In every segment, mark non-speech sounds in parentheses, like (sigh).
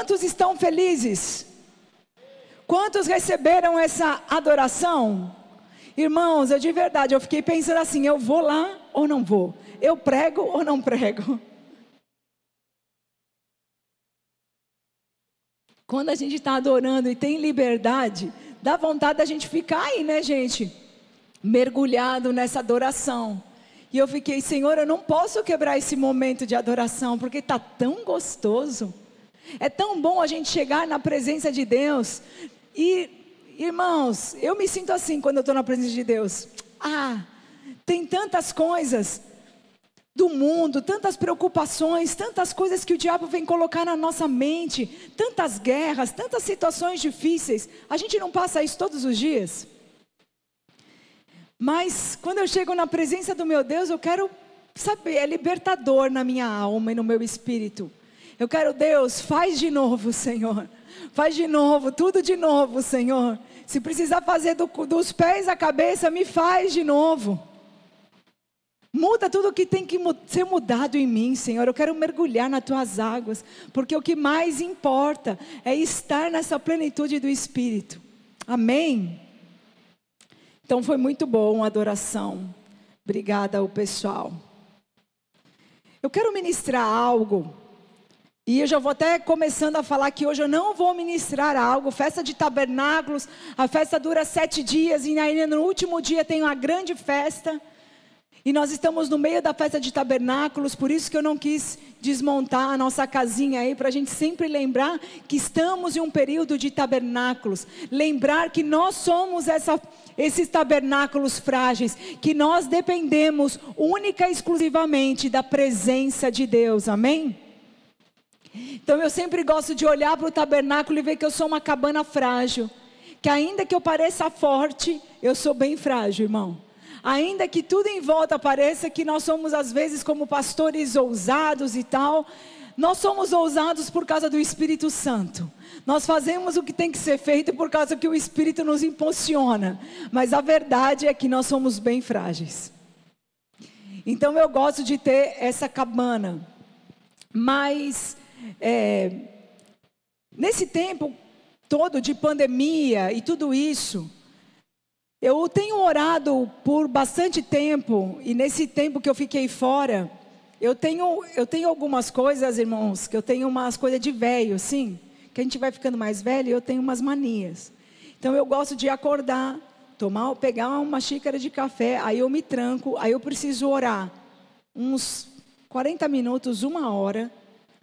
Quantos estão felizes? Quantos receberam essa adoração? Irmãos, eu de verdade, eu fiquei pensando assim: eu vou lá ou não vou? Eu prego ou não prego? Quando a gente está adorando e tem liberdade, dá vontade da gente ficar aí, né, gente? Mergulhado nessa adoração. E eu fiquei, Senhor, eu não posso quebrar esse momento de adoração, porque está tão gostoso. É tão bom a gente chegar na presença de Deus. E, irmãos, eu me sinto assim quando eu estou na presença de Deus. Ah, tem tantas coisas do mundo, tantas preocupações, tantas coisas que o diabo vem colocar na nossa mente, tantas guerras, tantas situações difíceis. A gente não passa isso todos os dias? Mas quando eu chego na presença do meu Deus, eu quero saber, é libertador na minha alma e no meu espírito. Eu quero, Deus, faz de novo, Senhor. Faz de novo, tudo de novo, Senhor. Se precisar fazer do, dos pés à cabeça, me faz de novo. Muda tudo que tem que ser mudado em mim, Senhor. Eu quero mergulhar nas tuas águas, porque o que mais importa é estar nessa plenitude do Espírito. Amém? Então foi muito bom a adoração. Obrigada ao pessoal. Eu quero ministrar algo. E eu já vou até começando a falar que hoje eu não vou ministrar algo. Festa de tabernáculos, a festa dura sete dias e ainda no último dia tem uma grande festa. E nós estamos no meio da festa de tabernáculos, por isso que eu não quis desmontar a nossa casinha aí, para a gente sempre lembrar que estamos em um período de tabernáculos. Lembrar que nós somos essa, esses tabernáculos frágeis, que nós dependemos única e exclusivamente da presença de Deus, amém? Então eu sempre gosto de olhar para o tabernáculo e ver que eu sou uma cabana frágil, que ainda que eu pareça forte, eu sou bem frágil, irmão. Ainda que tudo em volta pareça que nós somos às vezes como pastores ousados e tal, nós somos ousados por causa do Espírito Santo. Nós fazemos o que tem que ser feito por causa que o Espírito nos impulsiona. Mas a verdade é que nós somos bem frágeis. Então eu gosto de ter essa cabana. Mas é, nesse tempo todo de pandemia e tudo isso, eu tenho orado por bastante tempo, e nesse tempo que eu fiquei fora, eu tenho, eu tenho algumas coisas, irmãos, que eu tenho umas coisas de velho, sim, que a gente vai ficando mais velho, eu tenho umas manias. Então eu gosto de acordar, tomar, pegar uma xícara de café, aí eu me tranco, aí eu preciso orar uns 40 minutos, uma hora,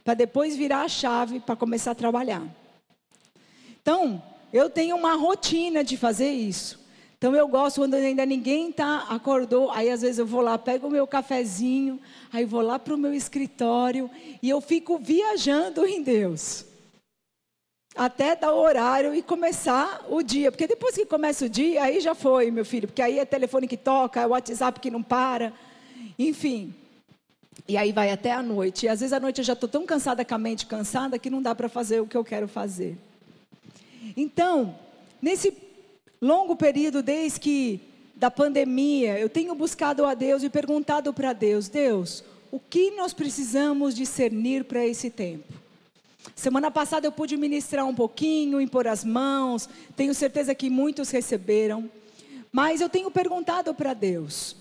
para depois virar a chave para começar a trabalhar. Então, eu tenho uma rotina de fazer isso. Então eu gosto quando ainda ninguém tá acordou, aí às vezes eu vou lá, pego o meu cafezinho, aí vou lá para o meu escritório e eu fico viajando em Deus. Até dar o horário e começar o dia. Porque depois que começa o dia, aí já foi, meu filho. Porque aí é telefone que toca, é WhatsApp que não para. Enfim. E aí vai até a noite. E às vezes à noite eu já estou tão cansada com a mente cansada que não dá para fazer o que eu quero fazer. Então, nesse longo período desde que da pandemia, eu tenho buscado a Deus e perguntado para Deus: Deus, o que nós precisamos discernir para esse tempo? Semana passada eu pude ministrar um pouquinho, impor as mãos, tenho certeza que muitos receberam, mas eu tenho perguntado para Deus,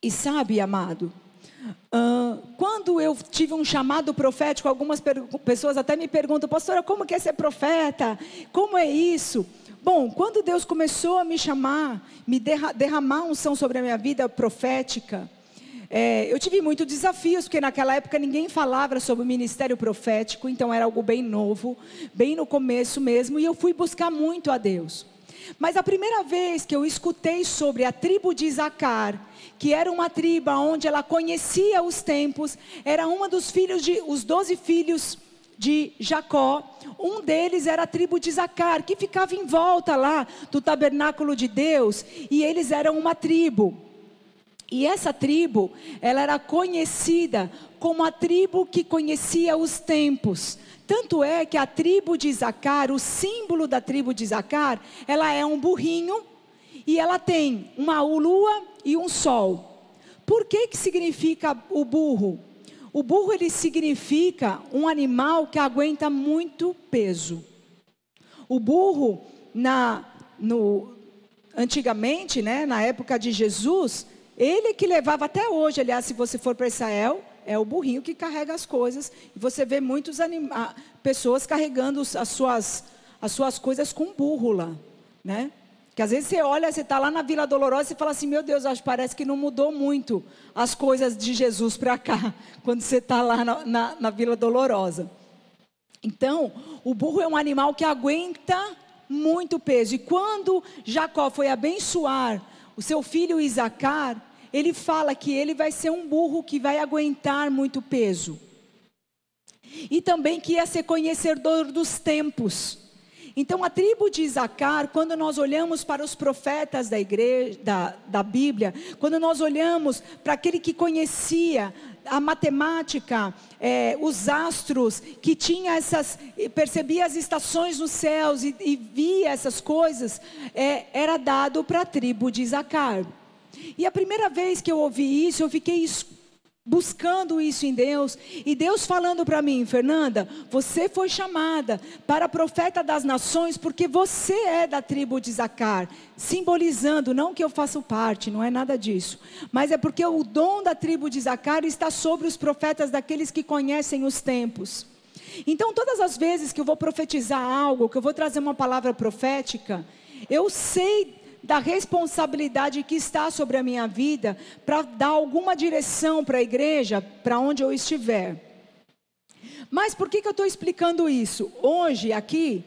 e sabe, amado, uh, quando eu tive um chamado profético, algumas pessoas até me perguntam, pastora, como que é ser profeta? Como é isso? Bom, quando Deus começou a me chamar, me derramar unção sobre a minha vida profética, é, eu tive muitos desafios, porque naquela época ninguém falava sobre o ministério profético, então era algo bem novo, bem no começo mesmo, e eu fui buscar muito a Deus. Mas a primeira vez que eu escutei sobre a tribo de Isacar, que era uma tribo onde ela conhecia os tempos, era uma dos filhos de, os doze filhos de Jacó. Um deles era a tribo de Zacar, que ficava em volta lá do tabernáculo de Deus, e eles eram uma tribo. E essa tribo, ela era conhecida como a tribo que conhecia os tempos. Tanto é que a tribo de Zacar, o símbolo da tribo de Zacar, ela é um burrinho e ela tem uma lua e um sol. Por que que significa o burro? O burro ele significa um animal que aguenta muito peso. O burro na no antigamente, né, na época de Jesus, ele que levava até hoje, aliás, se você for para Israel, é o burrinho que carrega as coisas. E você vê muitas pessoas carregando as suas, as suas coisas com burro lá, né? Que às vezes você olha, você está lá na Vila Dolorosa e fala assim: Meu Deus, acho parece que não mudou muito as coisas de Jesus para cá, (laughs) quando você está lá na, na, na Vila Dolorosa. Então, o burro é um animal que aguenta muito peso. E quando Jacó foi abençoar o seu filho Isacar, ele fala que ele vai ser um burro que vai aguentar muito peso. E também que ia ser conhecedor dos tempos. Então, a tribo de Isacar, quando nós olhamos para os profetas da igreja, da, da Bíblia, quando nós olhamos para aquele que conhecia a matemática, é, os astros, que tinha essas, percebia as estações nos céus e, e via essas coisas, é, era dado para a tribo de Isacar. E a primeira vez que eu ouvi isso, eu fiquei buscando isso em Deus, e Deus falando para mim, Fernanda, você foi chamada para profeta das nações porque você é da tribo de Zacar, simbolizando não que eu faço parte, não é nada disso, mas é porque o dom da tribo de Zacar está sobre os profetas daqueles que conhecem os tempos. Então, todas as vezes que eu vou profetizar algo, que eu vou trazer uma palavra profética, eu sei da responsabilidade que está sobre a minha vida para dar alguma direção para a igreja, para onde eu estiver. Mas por que, que eu estou explicando isso? Hoje, aqui,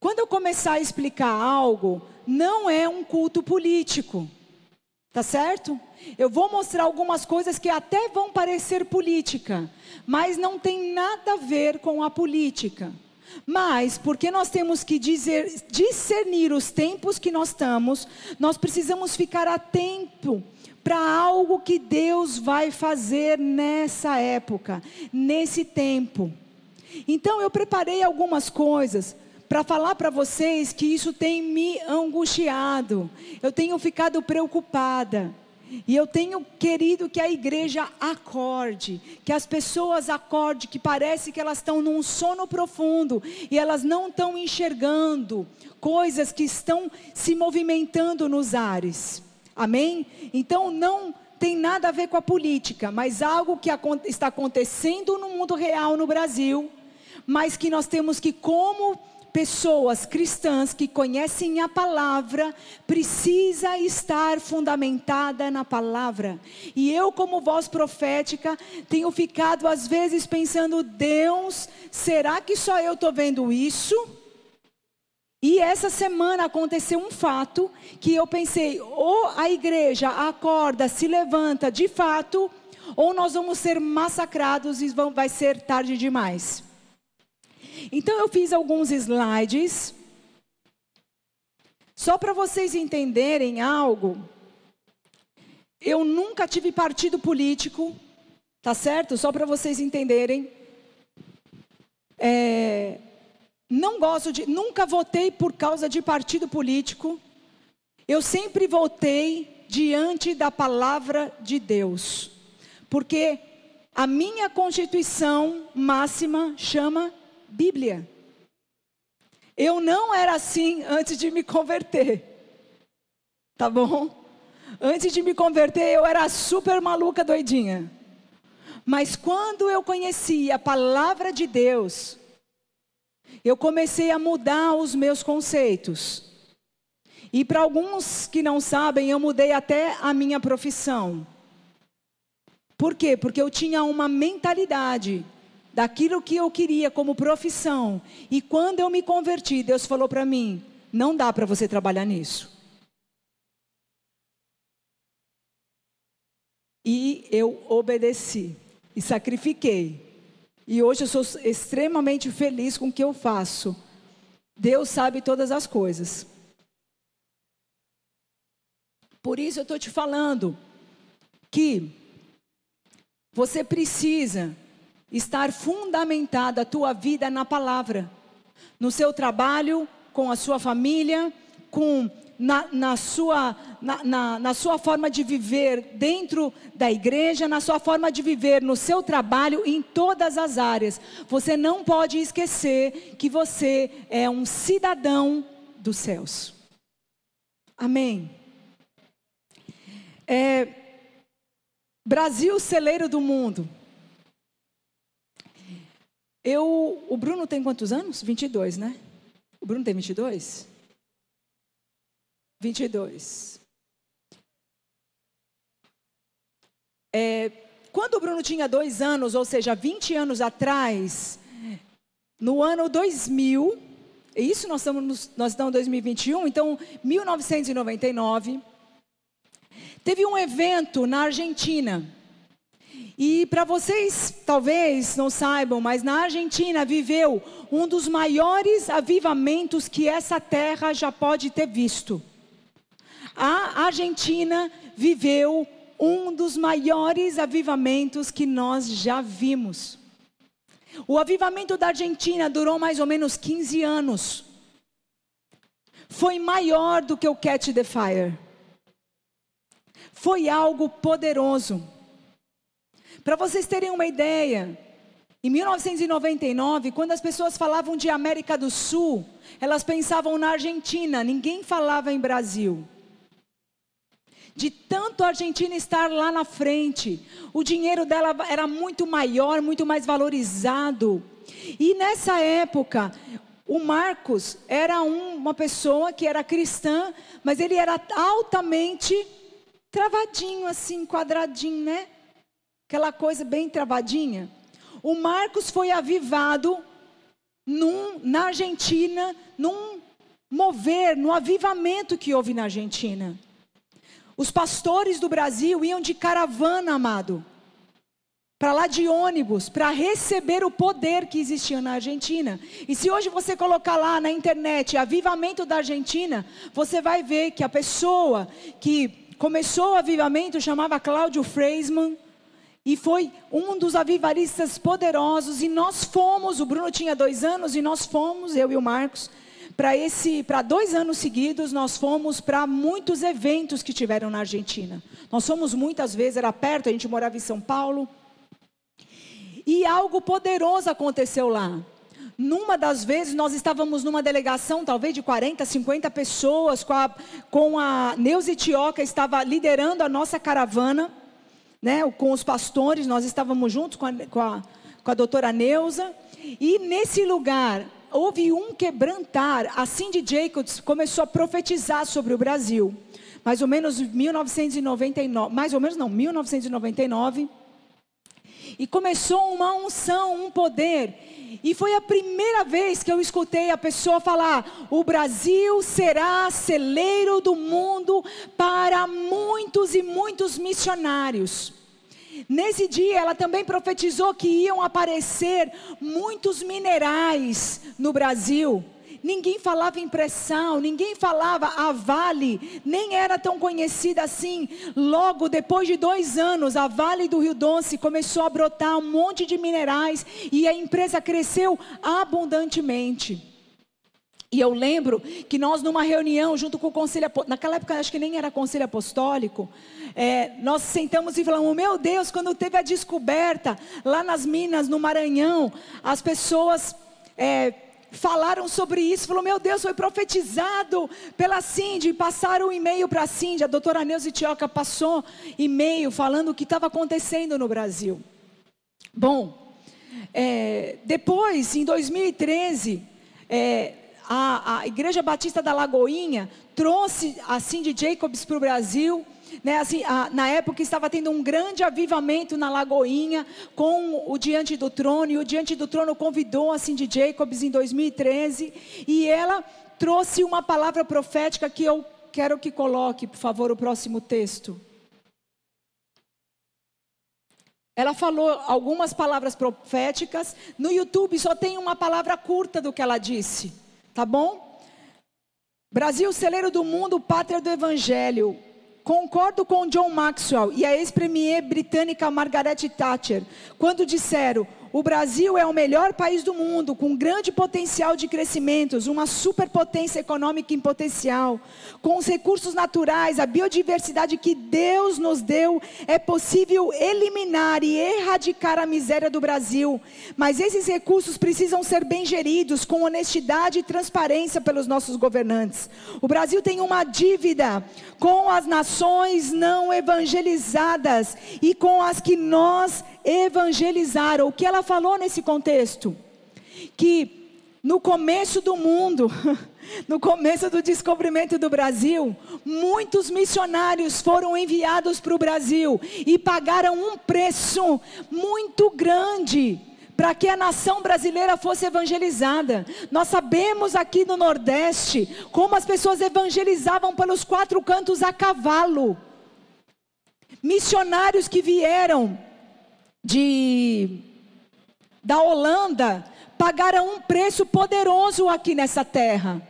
quando eu começar a explicar algo, não é um culto político, tá certo? Eu vou mostrar algumas coisas que até vão parecer política, mas não tem nada a ver com a política. Mas, porque nós temos que dizer, discernir os tempos que nós estamos, nós precisamos ficar atento para algo que Deus vai fazer nessa época, nesse tempo. Então, eu preparei algumas coisas para falar para vocês que isso tem me angustiado, eu tenho ficado preocupada. E eu tenho querido que a igreja acorde, que as pessoas acordem, que parece que elas estão num sono profundo e elas não estão enxergando coisas que estão se movimentando nos ares. Amém? Então não tem nada a ver com a política, mas algo que está acontecendo no mundo real no Brasil, mas que nós temos que como pessoas cristãs que conhecem a palavra precisa estar fundamentada na palavra. E eu, como voz profética, tenho ficado às vezes pensando: Deus, será que só eu estou vendo isso? E essa semana aconteceu um fato que eu pensei: ou a igreja acorda, se levanta de fato, ou nós vamos ser massacrados e vai ser tarde demais. Então eu fiz alguns slides só para vocês entenderem algo. Eu nunca tive partido político, tá certo? Só para vocês entenderem. É, não gosto de, nunca votei por causa de partido político. Eu sempre votei diante da palavra de Deus, porque a minha constituição máxima chama Bíblia. Eu não era assim antes de me converter. Tá bom? Antes de me converter, eu era super maluca, doidinha. Mas quando eu conheci a palavra de Deus, eu comecei a mudar os meus conceitos. E para alguns que não sabem, eu mudei até a minha profissão. Por quê? Porque eu tinha uma mentalidade daquilo que eu queria como profissão. E quando eu me converti, Deus falou para mim: não dá para você trabalhar nisso. E eu obedeci e sacrifiquei. E hoje eu sou extremamente feliz com o que eu faço. Deus sabe todas as coisas. Por isso eu estou te falando que você precisa estar fundamentada a tua vida na palavra, no seu trabalho, com a sua família, com na, na, sua, na, na, na sua forma de viver dentro da igreja, na sua forma de viver no seu trabalho, em todas as áreas. Você não pode esquecer que você é um cidadão dos céus. Amém. É, Brasil, celeiro do mundo. Eu, o Bruno tem quantos anos? 22, né? O Bruno tem 22? 22. É, quando o Bruno tinha dois anos, ou seja, 20 anos atrás, no ano 2000, isso nós estamos, nós estamos em 2021, então 1999, teve um evento na Argentina. E para vocês talvez não saibam, mas na Argentina viveu um dos maiores avivamentos que essa terra já pode ter visto. A Argentina viveu um dos maiores avivamentos que nós já vimos. O avivamento da Argentina durou mais ou menos 15 anos. Foi maior do que o Catch the Fire. Foi algo poderoso. Para vocês terem uma ideia, em 1999, quando as pessoas falavam de América do Sul, elas pensavam na Argentina, ninguém falava em Brasil de tanto a Argentina estar lá na frente. O dinheiro dela era muito maior, muito mais valorizado. E nessa época, o Marcos era um, uma pessoa que era cristã, mas ele era altamente travadinho, assim, quadradinho, né? Aquela coisa bem travadinha. O Marcos foi avivado num, na Argentina, num mover, no avivamento que houve na Argentina. Os pastores do Brasil iam de caravana, amado, para lá de ônibus, para receber o poder que existia na Argentina. E se hoje você colocar lá na internet avivamento da Argentina, você vai ver que a pessoa que começou o avivamento chamava Cláudio Freisman. E foi um dos avivalistas poderosos. E nós fomos, o Bruno tinha dois anos, e nós fomos, eu e o Marcos, para esse, para dois anos seguidos, nós fomos para muitos eventos que tiveram na Argentina. Nós fomos muitas vezes, era perto, a gente morava em São Paulo. E algo poderoso aconteceu lá. Numa das vezes, nós estávamos numa delegação, talvez de 40, 50 pessoas, com a, com a Neuza Tioca, estava liderando a nossa caravana, né, com os pastores, nós estávamos juntos com a, com a, com a doutora Neuza. E nesse lugar, houve um quebrantar. A Cindy Jacobs começou a profetizar sobre o Brasil. Mais ou menos 1999, mais ou menos não, 1999. E começou uma unção, um poder. E foi a primeira vez que eu escutei a pessoa falar: o Brasil será celeiro do mundo para muitos e muitos missionários. Nesse dia, ela também profetizou que iam aparecer muitos minerais no Brasil. Ninguém falava em pressão, ninguém falava a Vale, nem era tão conhecida assim. Logo depois de dois anos, a Vale do Rio Doce começou a brotar um monte de minerais e a empresa cresceu abundantemente. E eu lembro que nós, numa reunião, junto com o conselho, naquela época acho que nem era conselho apostólico, é, nós sentamos e falamos: Meu Deus, quando teve a descoberta lá nas minas, no Maranhão, as pessoas é, falaram sobre isso, falou: Meu Deus, foi profetizado pela Cindy, passaram um e-mail para a Cindy, a doutora Neuza Tioca passou e-mail falando o que estava acontecendo no Brasil. Bom, é, depois, em 2013, é, a, a Igreja Batista da Lagoinha trouxe a Cindy Jacobs para o Brasil. Né, assim, a, na época estava tendo um grande avivamento na Lagoinha com o Diante do Trono, e o Diante do Trono convidou a Cindy Jacobs em 2013, e ela trouxe uma palavra profética que eu quero que coloque, por favor, o próximo texto. Ela falou algumas palavras proféticas, no YouTube só tem uma palavra curta do que ela disse. Tá bom? Brasil, celeiro do mundo, pátria do evangelho. Concordo com John Maxwell e a ex-premier britânica Margaret Thatcher quando disseram: o Brasil é o melhor país do mundo, com grande potencial de crescimentos, uma superpotência econômica em potencial, com os recursos naturais, a biodiversidade que Deus nos deu, é possível eliminar e erradicar a miséria do Brasil. Mas esses recursos precisam ser bem geridos, com honestidade e transparência pelos nossos governantes. O Brasil tem uma dívida com as nações não evangelizadas e com as que nós evangelizaram. O que ela falou nesse contexto? Que no começo do mundo, (laughs) no começo do descobrimento do Brasil, muitos missionários foram enviados para o Brasil e pagaram um preço muito grande para que a nação brasileira fosse evangelizada. Nós sabemos aqui no Nordeste como as pessoas evangelizavam pelos quatro cantos a cavalo. Missionários que vieram de da Holanda pagaram um preço poderoso aqui nessa terra.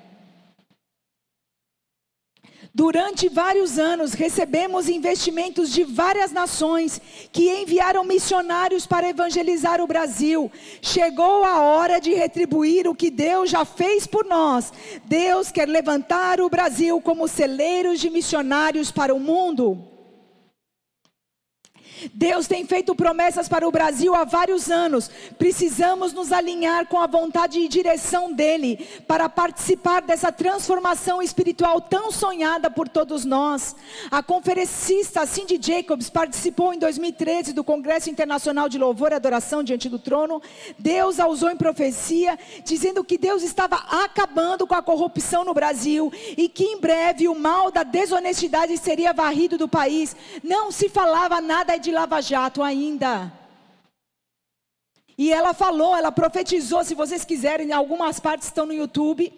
Durante vários anos, recebemos investimentos de várias nações que enviaram missionários para evangelizar o Brasil. Chegou a hora de retribuir o que Deus já fez por nós. Deus quer levantar o Brasil como celeiros de missionários para o mundo. Deus tem feito promessas para o Brasil há vários anos. Precisamos nos alinhar com a vontade e direção dele para participar dessa transformação espiritual tão sonhada por todos nós. A conferencista Cindy Jacobs participou em 2013 do Congresso Internacional de Louvor e Adoração diante do trono. Deus a usou em profecia, dizendo que Deus estava acabando com a corrupção no Brasil e que em breve o mal da desonestidade seria varrido do país. Não se falava nada de Lava Jato ainda. E ela falou, ela profetizou, se vocês quiserem, algumas partes estão no YouTube.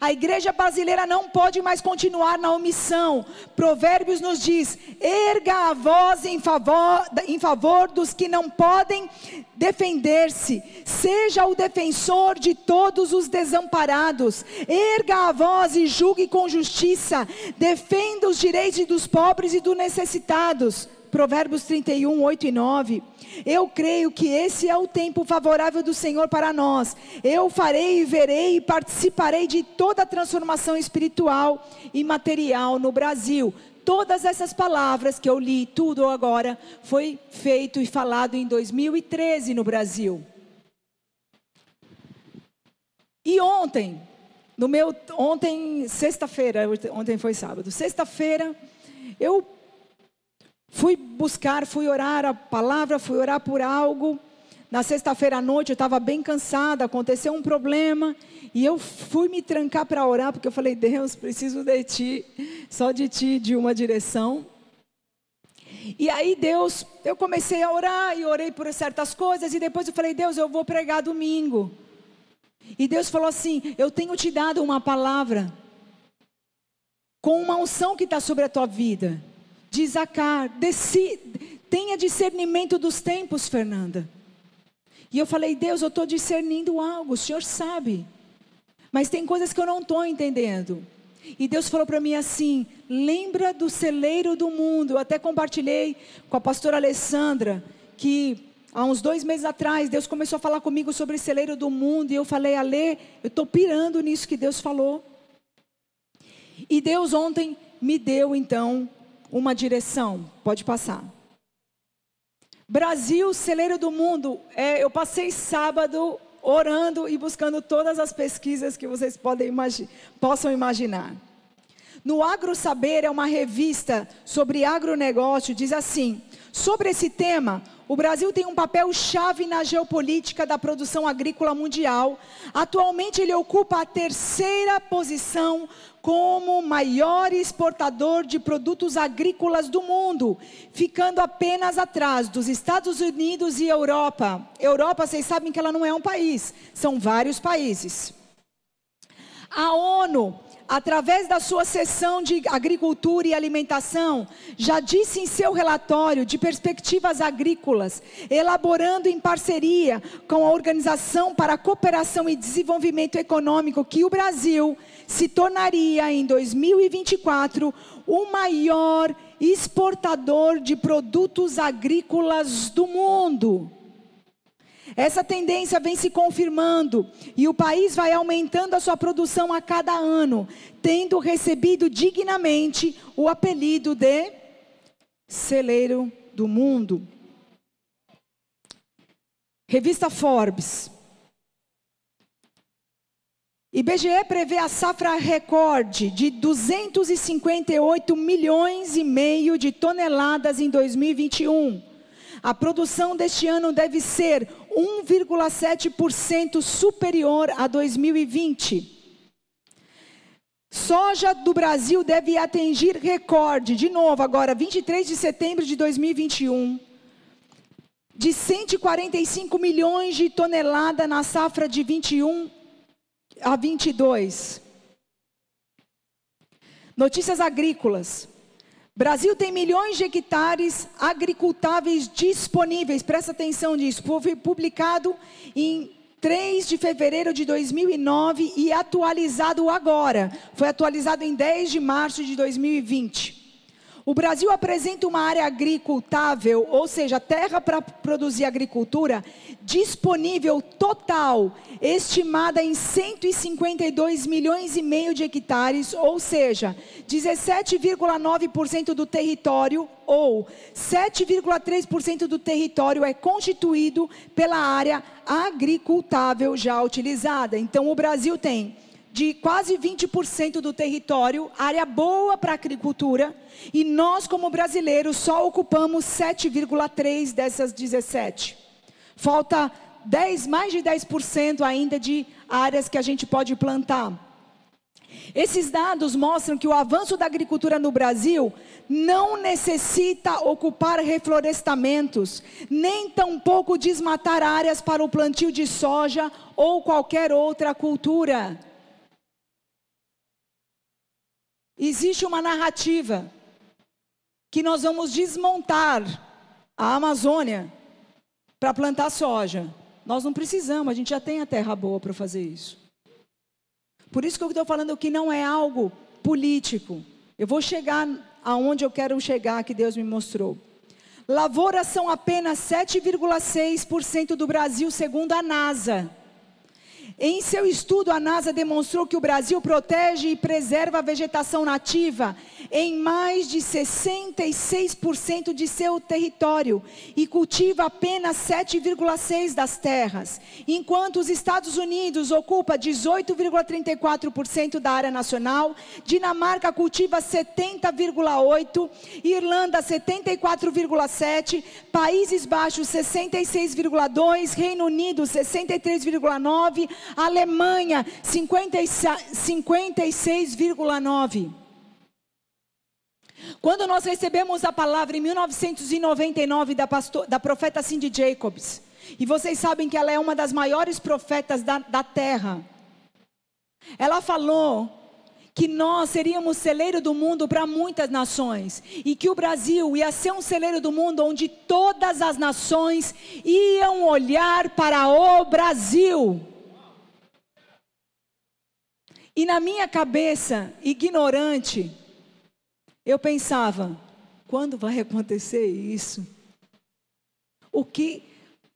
A igreja brasileira não pode mais continuar na omissão. Provérbios nos diz: erga a voz em favor, em favor dos que não podem defender-se. Seja o defensor de todos os desamparados. Erga a voz e julgue com justiça. Defenda os direitos dos pobres e dos necessitados. Provérbios 31, 8 e 9. Eu creio que esse é o tempo favorável do Senhor para nós. Eu farei, verei e participarei de toda a transformação espiritual e material no Brasil. Todas essas palavras que eu li, tudo agora, foi feito e falado em 2013 no Brasil. E ontem, no meu ontem, sexta-feira, ontem foi sábado. Sexta-feira, eu Fui buscar, fui orar a palavra, fui orar por algo. Na sexta-feira à noite eu estava bem cansada, aconteceu um problema e eu fui me trancar para orar porque eu falei: Deus, preciso de ti, só de ti, de uma direção. E aí Deus, eu comecei a orar e orei por certas coisas e depois eu falei: Deus, eu vou pregar domingo. E Deus falou assim: Eu tenho te dado uma palavra com uma unção que está sobre a tua vida de Zacar, tenha discernimento dos tempos, Fernanda. E eu falei, Deus, eu estou discernindo algo, o Senhor sabe. Mas tem coisas que eu não estou entendendo. E Deus falou para mim assim: lembra do celeiro do mundo. Eu até compartilhei com a pastora Alessandra que há uns dois meses atrás Deus começou a falar comigo sobre o celeiro do mundo. E eu falei, Alê, eu estou pirando nisso que Deus falou. E Deus ontem me deu então uma direção. Pode passar. Brasil, celeiro do mundo. É, eu passei sábado orando e buscando todas as pesquisas que vocês podem imagi possam imaginar. No Agro Saber é uma revista sobre agronegócio, diz assim: sobre esse tema, o Brasil tem um papel chave na geopolítica da produção agrícola mundial. Atualmente, ele ocupa a terceira posição como maior exportador de produtos agrícolas do mundo, ficando apenas atrás dos Estados Unidos e Europa. Europa, vocês sabem que ela não é um país, são vários países. A ONU através da sua seção de agricultura e alimentação, já disse em seu relatório de perspectivas agrícolas, elaborando em parceria com a Organização para a Cooperação e Desenvolvimento Econômico, que o Brasil se tornaria em 2024 o maior exportador de produtos agrícolas do mundo. Essa tendência vem se confirmando e o país vai aumentando a sua produção a cada ano, tendo recebido dignamente o apelido de celeiro do mundo. Revista Forbes. IBGE prevê a safra recorde de 258 milhões e meio de toneladas em 2021. A produção deste ano deve ser 1,7% superior a 2020. Soja do Brasil deve atingir recorde, de novo, agora, 23 de setembro de 2021, de 145 milhões de toneladas na safra de 21 a 22. Notícias agrícolas. Brasil tem milhões de hectares agricultáveis disponíveis. Presta atenção nisso. Foi publicado em 3 de fevereiro de 2009 e atualizado agora. Foi atualizado em 10 de março de 2020. O Brasil apresenta uma área agricultável, ou seja, terra para produzir agricultura, disponível total, estimada em 152 milhões e meio de hectares, ou seja, 17,9% do território ou 7,3% do território é constituído pela área agricultável já utilizada. Então o Brasil tem de quase 20% do território, área boa para agricultura, e nós, como brasileiros, só ocupamos 7,3% dessas 17. Falta 10, mais de 10% ainda de áreas que a gente pode plantar. Esses dados mostram que o avanço da agricultura no Brasil não necessita ocupar reflorestamentos, nem tampouco desmatar áreas para o plantio de soja ou qualquer outra cultura. Existe uma narrativa que nós vamos desmontar a Amazônia para plantar soja. Nós não precisamos, a gente já tem a terra boa para fazer isso. Por isso que eu estou falando que não é algo político. Eu vou chegar aonde eu quero chegar, que Deus me mostrou. Lavouras são apenas 7,6% do Brasil, segundo a NASA. Em seu estudo, a NASA demonstrou que o Brasil protege e preserva a vegetação nativa em mais de 66% de seu território e cultiva apenas 7,6% das terras, enquanto os Estados Unidos ocupa 18,34% da área nacional, Dinamarca cultiva 70,8%, Irlanda 74,7%, Países Baixos 66,2%, Reino Unido 63,9%, Alemanha, 56,9. Quando nós recebemos a palavra em 1999 da, pastor, da profeta Cindy Jacobs, e vocês sabem que ela é uma das maiores profetas da, da terra, ela falou que nós seríamos celeiro do mundo para muitas nações e que o Brasil ia ser um celeiro do mundo onde todas as nações iam olhar para o Brasil. E na minha cabeça, ignorante, eu pensava: quando vai acontecer isso? O que.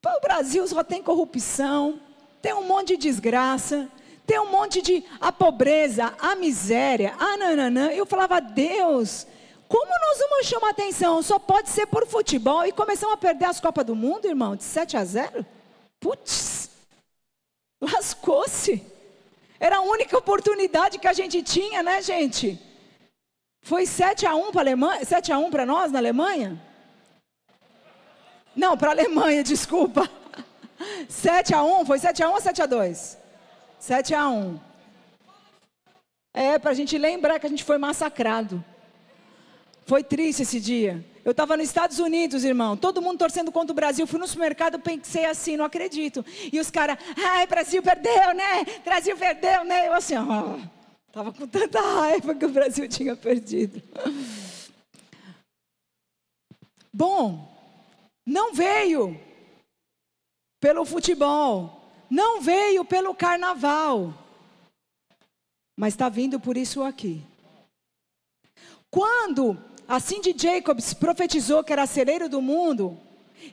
O Brasil só tem corrupção, tem um monte de desgraça, tem um monte de. a pobreza, a miséria, a nananã. Eu falava: Deus, como nós vamos chamar atenção? Só pode ser por futebol. E começamos a perder as Copas do Mundo, irmão, de 7 a 0? Putz, lascou-se. Era a única oportunidade que a gente tinha, né, gente? Foi 7 a 1 para Alemanha, 7 a 1 para nós na Alemanha? Não, para (laughs) a Alemanha, desculpa. 7 a 1, foi 7 a 1 ou 7 a 2? 7 a 1. É, para a gente lembrar que a gente foi massacrado. Foi triste esse dia. Eu estava nos Estados Unidos, irmão, todo mundo torcendo contra o Brasil. Fui no supermercado, pensei assim, não acredito. E os caras, ai, Brasil perdeu, né? Brasil perdeu, né? Eu assim, ó, estava com tanta raiva que o Brasil tinha perdido. Bom, não veio pelo futebol, não veio pelo carnaval, mas está vindo por isso aqui. Quando a Cindy Jacobs profetizou que era celeiro do mundo,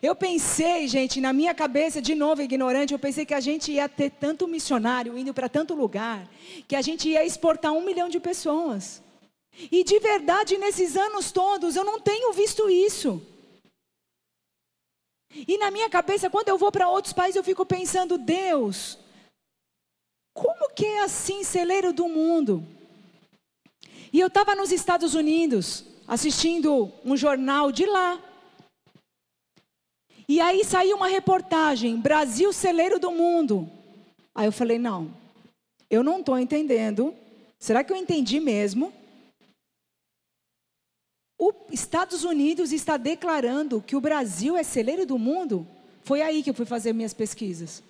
Eu pensei, gente, na minha cabeça, de novo ignorante, eu pensei que a gente ia ter tanto missionário indo para tanto lugar, que a gente ia exportar um milhão de pessoas. E de verdade, nesses anos todos, eu não tenho visto isso. E na minha cabeça, quando eu vou para outros países, eu fico pensando, Deus, como que é assim, celeiro do mundo? E eu estava nos Estados Unidos, assistindo um jornal de lá. E aí saiu uma reportagem, Brasil celeiro do mundo. Aí eu falei, não, eu não estou entendendo. Será que eu entendi mesmo? Os Estados Unidos está declarando que o Brasil é celeiro do mundo. Foi aí que eu fui fazer minhas pesquisas.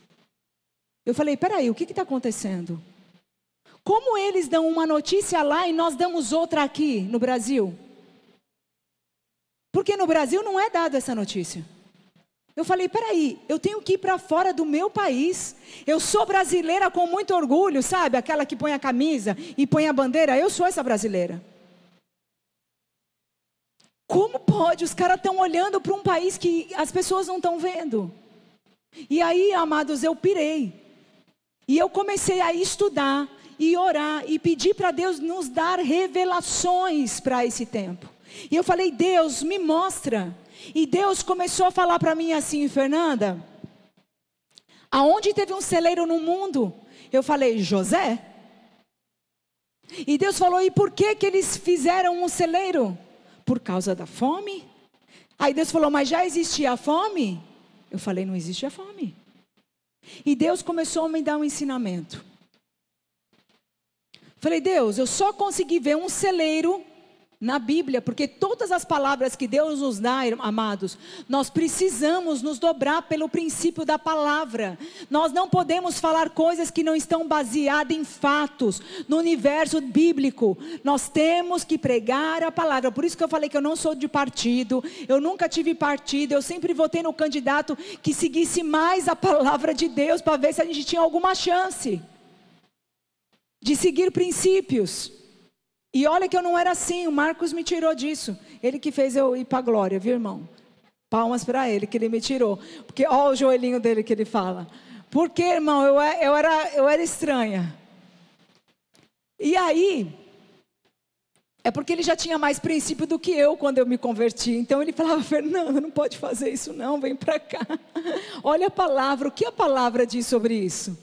Eu falei, peraí, o que está acontecendo? Como eles dão uma notícia lá e nós damos outra aqui no Brasil? Porque no Brasil não é dada essa notícia. Eu falei, peraí, eu tenho que ir para fora do meu país. Eu sou brasileira com muito orgulho, sabe? Aquela que põe a camisa e põe a bandeira. Eu sou essa brasileira. Como pode? Os caras estão olhando para um país que as pessoas não estão vendo. E aí, amados, eu pirei. E eu comecei a estudar e orar e pedir para Deus nos dar revelações para esse tempo. E eu falei, Deus, me mostra. E Deus começou a falar para mim assim, Fernanda, aonde teve um celeiro no mundo? Eu falei, José. E Deus falou, e por que que eles fizeram um celeiro? Por causa da fome? Aí Deus falou, mas já existia a fome? Eu falei, não existia fome. E Deus começou a me dar um ensinamento. Falei, Deus, eu só consegui ver um celeiro na Bíblia, porque todas as palavras que Deus nos dá, amados, nós precisamos nos dobrar pelo princípio da palavra. Nós não podemos falar coisas que não estão baseadas em fatos, no universo bíblico. Nós temos que pregar a palavra. Por isso que eu falei que eu não sou de partido, eu nunca tive partido, eu sempre votei no candidato que seguisse mais a palavra de Deus para ver se a gente tinha alguma chance de seguir princípios. E olha que eu não era assim, o Marcos me tirou disso. Ele que fez eu ir para a glória, viu, irmão? Palmas para ele, que ele me tirou. Porque olha o joelhinho dele que ele fala. Porque, irmão, eu, eu, era, eu era estranha. E aí, é porque ele já tinha mais princípio do que eu quando eu me converti. Então ele falava, Fernanda, não pode fazer isso não, vem para cá. (laughs) Olha a palavra, o que a palavra diz sobre isso?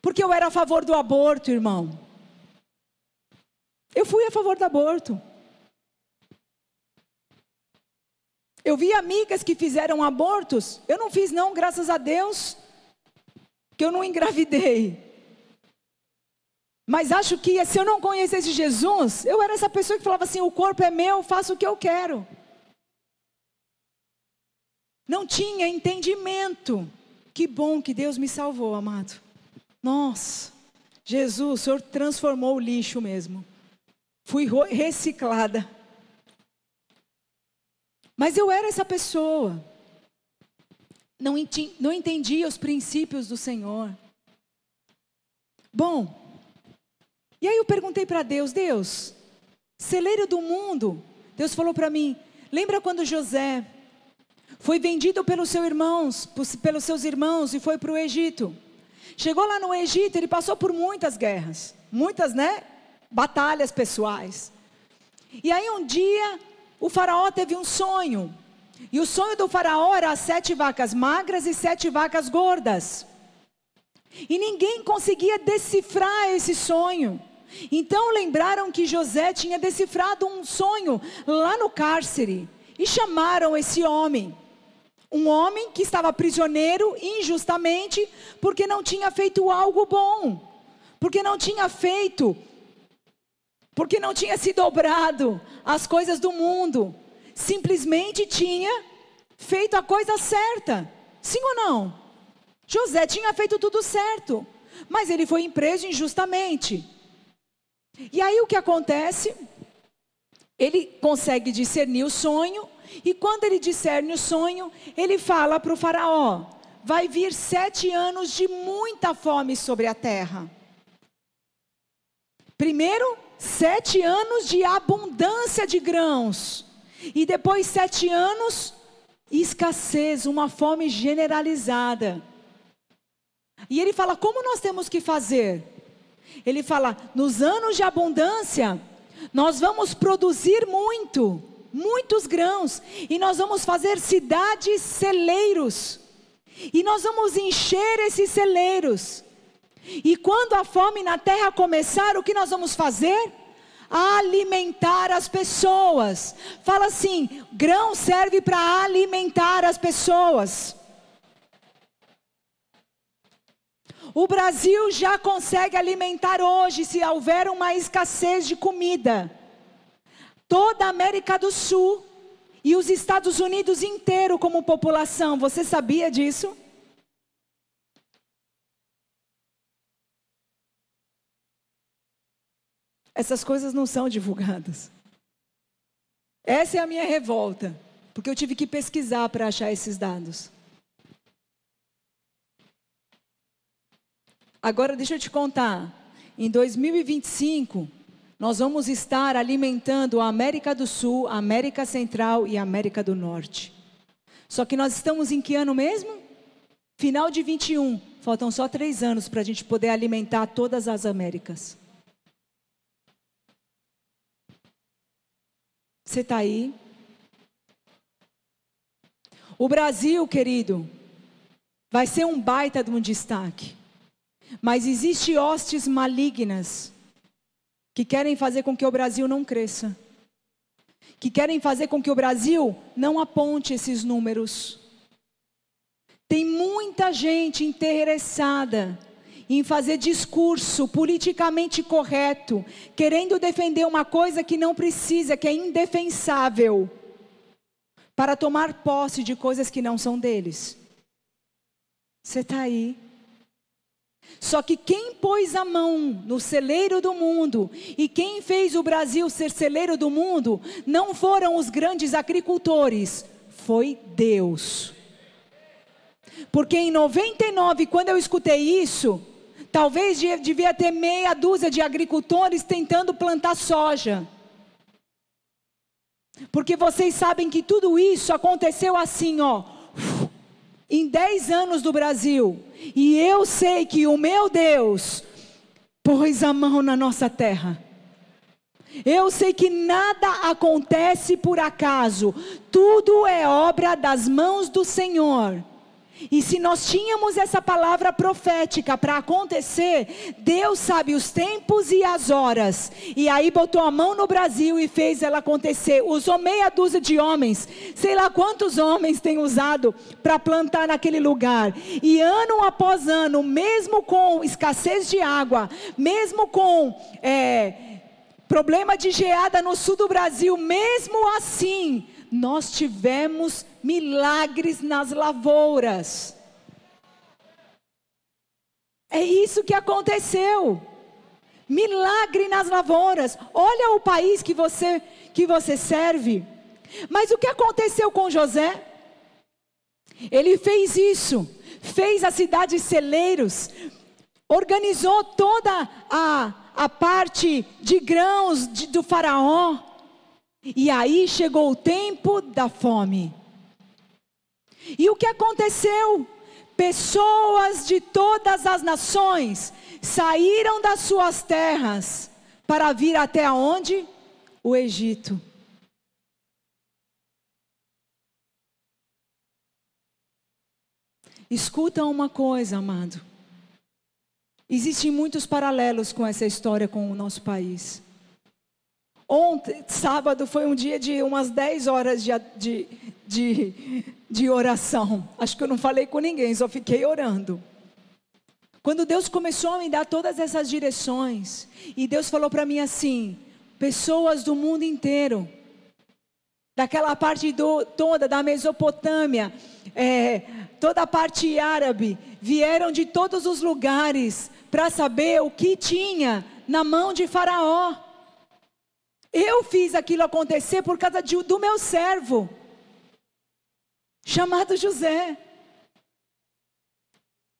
Porque eu era a favor do aborto, irmão. Eu fui a favor do aborto. Eu vi amigas que fizeram abortos. Eu não fiz, não, graças a Deus, que eu não engravidei. Mas acho que se eu não conhecesse Jesus, eu era essa pessoa que falava assim: o corpo é meu, faço o que eu quero. Não tinha entendimento. Que bom que Deus me salvou, amado. Nossa, Jesus, o Senhor transformou o lixo mesmo. Fui reciclada. Mas eu era essa pessoa. Não, entendi, não entendia os princípios do Senhor. Bom, e aí eu perguntei para Deus: Deus, celeiro do mundo. Deus falou para mim: lembra quando José foi vendido pelos seus irmãos, pelos seus irmãos e foi para o Egito? Chegou lá no Egito, ele passou por muitas guerras, muitas, né? Batalhas pessoais. E aí um dia o faraó teve um sonho. E o sonho do faraó era sete vacas magras e sete vacas gordas. E ninguém conseguia decifrar esse sonho. Então lembraram que José tinha decifrado um sonho lá no cárcere. E chamaram esse homem. Um homem que estava prisioneiro injustamente porque não tinha feito algo bom. Porque não tinha feito porque não tinha se dobrado às coisas do mundo, simplesmente tinha feito a coisa certa. Sim ou não? José tinha feito tudo certo, mas ele foi preso injustamente. E aí o que acontece? Ele consegue discernir o sonho, e quando ele discerne o sonho, ele fala para o Faraó: vai vir sete anos de muita fome sobre a terra. Primeiro, sete anos de abundância de grãos, e depois sete anos escassez, uma fome generalizada. E ele fala: como nós temos que fazer? Ele fala: nos anos de abundância, nós vamos produzir muito, muitos grãos, e nós vamos fazer cidades celeiros, e nós vamos encher esses celeiros. E quando a fome na terra começar, o que nós vamos fazer? alimentar as pessoas. Fala assim: grão serve para alimentar as pessoas. O Brasil já consegue alimentar hoje, se houver uma escassez de comida. Toda a América do Sul e os Estados Unidos inteiro como população. Você sabia disso? Essas coisas não são divulgadas. Essa é a minha revolta, porque eu tive que pesquisar para achar esses dados. Agora deixa eu te contar. Em 2025, nós vamos estar alimentando a América do Sul, a América Central e a América do Norte. Só que nós estamos em que ano mesmo? Final de 21. Faltam só três anos para a gente poder alimentar todas as Américas. Você está aí? O Brasil, querido, vai ser um baita de um destaque. Mas existe hostes malignas que querem fazer com que o Brasil não cresça. Que querem fazer com que o Brasil não aponte esses números. Tem muita gente interessada em fazer discurso politicamente correto, querendo defender uma coisa que não precisa, que é indefensável, para tomar posse de coisas que não são deles. Você está aí. Só que quem pôs a mão no celeiro do mundo e quem fez o Brasil ser celeiro do mundo não foram os grandes agricultores, foi Deus. Porque em 99, quando eu escutei isso, Talvez devia ter meia dúzia de agricultores tentando plantar soja. Porque vocês sabem que tudo isso aconteceu assim, ó, em 10 anos do Brasil. E eu sei que o meu Deus pôs a mão na nossa terra. Eu sei que nada acontece por acaso, tudo é obra das mãos do Senhor. E se nós tínhamos essa palavra profética para acontecer, Deus sabe os tempos e as horas. E aí botou a mão no Brasil e fez ela acontecer. Usou meia dúzia de homens, sei lá quantos homens tem usado para plantar naquele lugar. E ano após ano, mesmo com escassez de água, mesmo com é, problema de geada no sul do Brasil, mesmo assim, nós tivemos milagres nas lavouras. É isso que aconteceu. Milagre nas lavouras. Olha o país que você que você serve. Mas o que aconteceu com José? Ele fez isso. Fez a cidade de celeiros. Organizou toda a, a parte de grãos de, do faraó. E aí chegou o tempo da fome. E o que aconteceu? Pessoas de todas as nações saíram das suas terras para vir até onde? O Egito. Escuta uma coisa, amado. Existem muitos paralelos com essa história com o nosso país. Ontem, sábado, foi um dia de umas 10 horas de, de, de, de oração. Acho que eu não falei com ninguém, só fiquei orando. Quando Deus começou a me dar todas essas direções, e Deus falou para mim assim: pessoas do mundo inteiro, daquela parte do, toda da Mesopotâmia, é, toda a parte árabe, vieram de todos os lugares para saber o que tinha na mão de Faraó. Eu fiz aquilo acontecer por causa de, do meu servo, chamado José.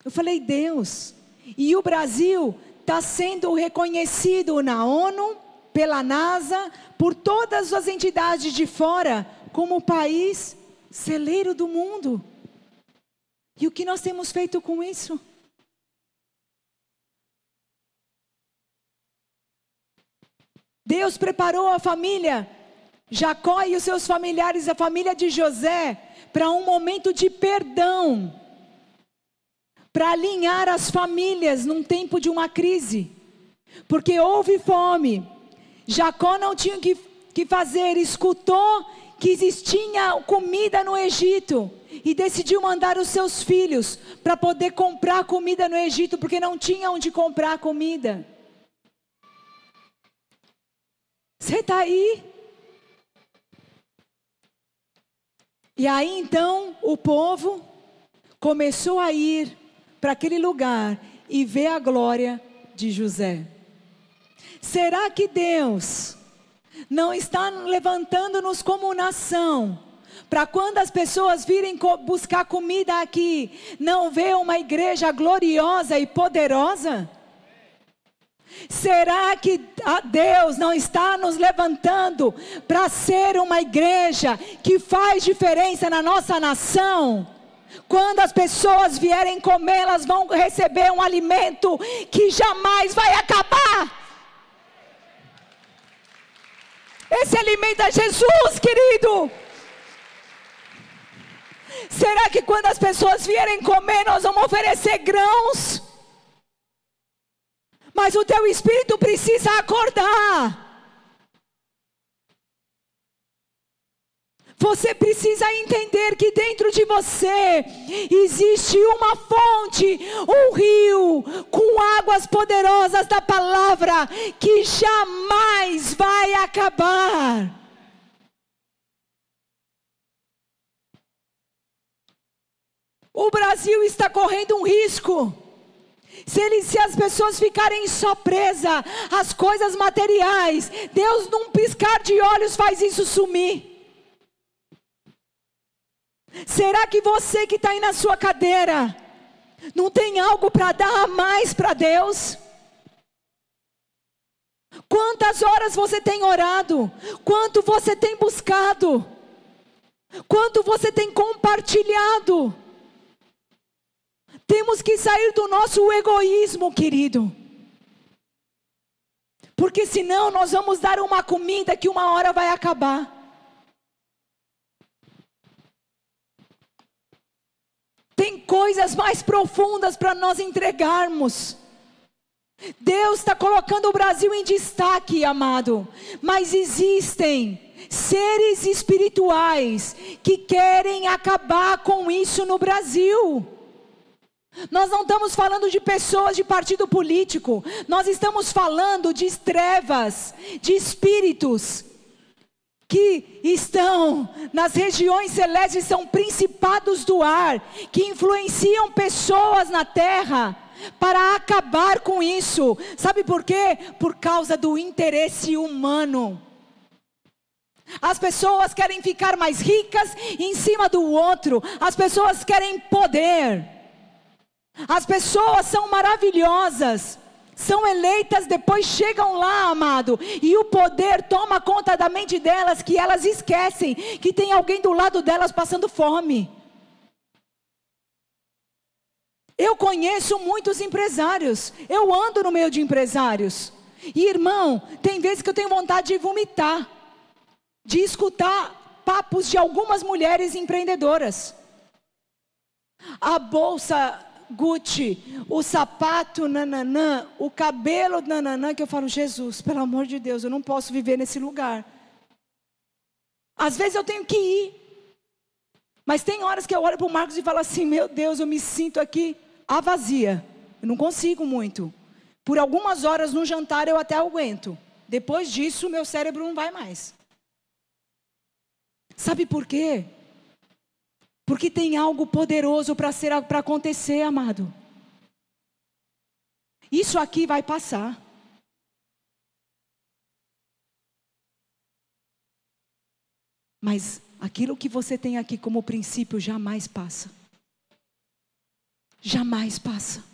Eu falei, Deus, e o Brasil está sendo reconhecido na ONU, pela NASA, por todas as entidades de fora, como país celeiro do mundo. E o que nós temos feito com isso? Deus preparou a família, Jacó e os seus familiares, a família de José, para um momento de perdão, para alinhar as famílias num tempo de uma crise, porque houve fome. Jacó não tinha que, que fazer, escutou que existia comida no Egito e decidiu mandar os seus filhos para poder comprar comida no Egito, porque não tinha onde comprar comida. Você está aí? E aí então o povo começou a ir para aquele lugar e ver a glória de José. Será que Deus não está levantando-nos como nação? Para quando as pessoas virem buscar comida aqui, não ver uma igreja gloriosa e poderosa? Será que Deus não está nos levantando para ser uma igreja que faz diferença na nossa nação? Quando as pessoas vierem comer, elas vão receber um alimento que jamais vai acabar. Esse alimento é Jesus, querido. Será que quando as pessoas vierem comer, nós vamos oferecer grãos? Mas o teu espírito precisa acordar. Você precisa entender que dentro de você existe uma fonte, um rio com águas poderosas da palavra que jamais vai acabar. O Brasil está correndo um risco. Se, ele, se as pessoas ficarem só presas às coisas materiais, Deus, num piscar de olhos, faz isso sumir. Será que você que está aí na sua cadeira, não tem algo para dar a mais para Deus? Quantas horas você tem orado? Quanto você tem buscado? Quanto você tem compartilhado? Temos que sair do nosso egoísmo, querido. Porque senão nós vamos dar uma comida que uma hora vai acabar. Tem coisas mais profundas para nós entregarmos. Deus está colocando o Brasil em destaque, amado. Mas existem seres espirituais que querem acabar com isso no Brasil. Nós não estamos falando de pessoas de partido político, nós estamos falando de trevas, de espíritos que estão nas regiões celestes, são principados do ar, que influenciam pessoas na terra para acabar com isso. Sabe por quê? Por causa do interesse humano. As pessoas querem ficar mais ricas em cima do outro, as pessoas querem poder. As pessoas são maravilhosas, são eleitas, depois chegam lá, amado, e o poder toma conta da mente delas, que elas esquecem que tem alguém do lado delas passando fome. Eu conheço muitos empresários, eu ando no meio de empresários, e irmão, tem vezes que eu tenho vontade de vomitar, de escutar papos de algumas mulheres empreendedoras. A bolsa Gucci, o sapato nananã, o cabelo nananã, que eu falo, Jesus, pelo amor de Deus, eu não posso viver nesse lugar. Às vezes eu tenho que ir. Mas tem horas que eu olho para o Marcos e falo assim: Meu Deus, eu me sinto aqui a vazia. Eu não consigo muito. Por algumas horas no jantar eu até aguento. Depois disso, meu cérebro não vai mais. Sabe por quê? Porque tem algo poderoso para ser para acontecer, amado. Isso aqui vai passar. Mas aquilo que você tem aqui como princípio jamais passa. Jamais passa.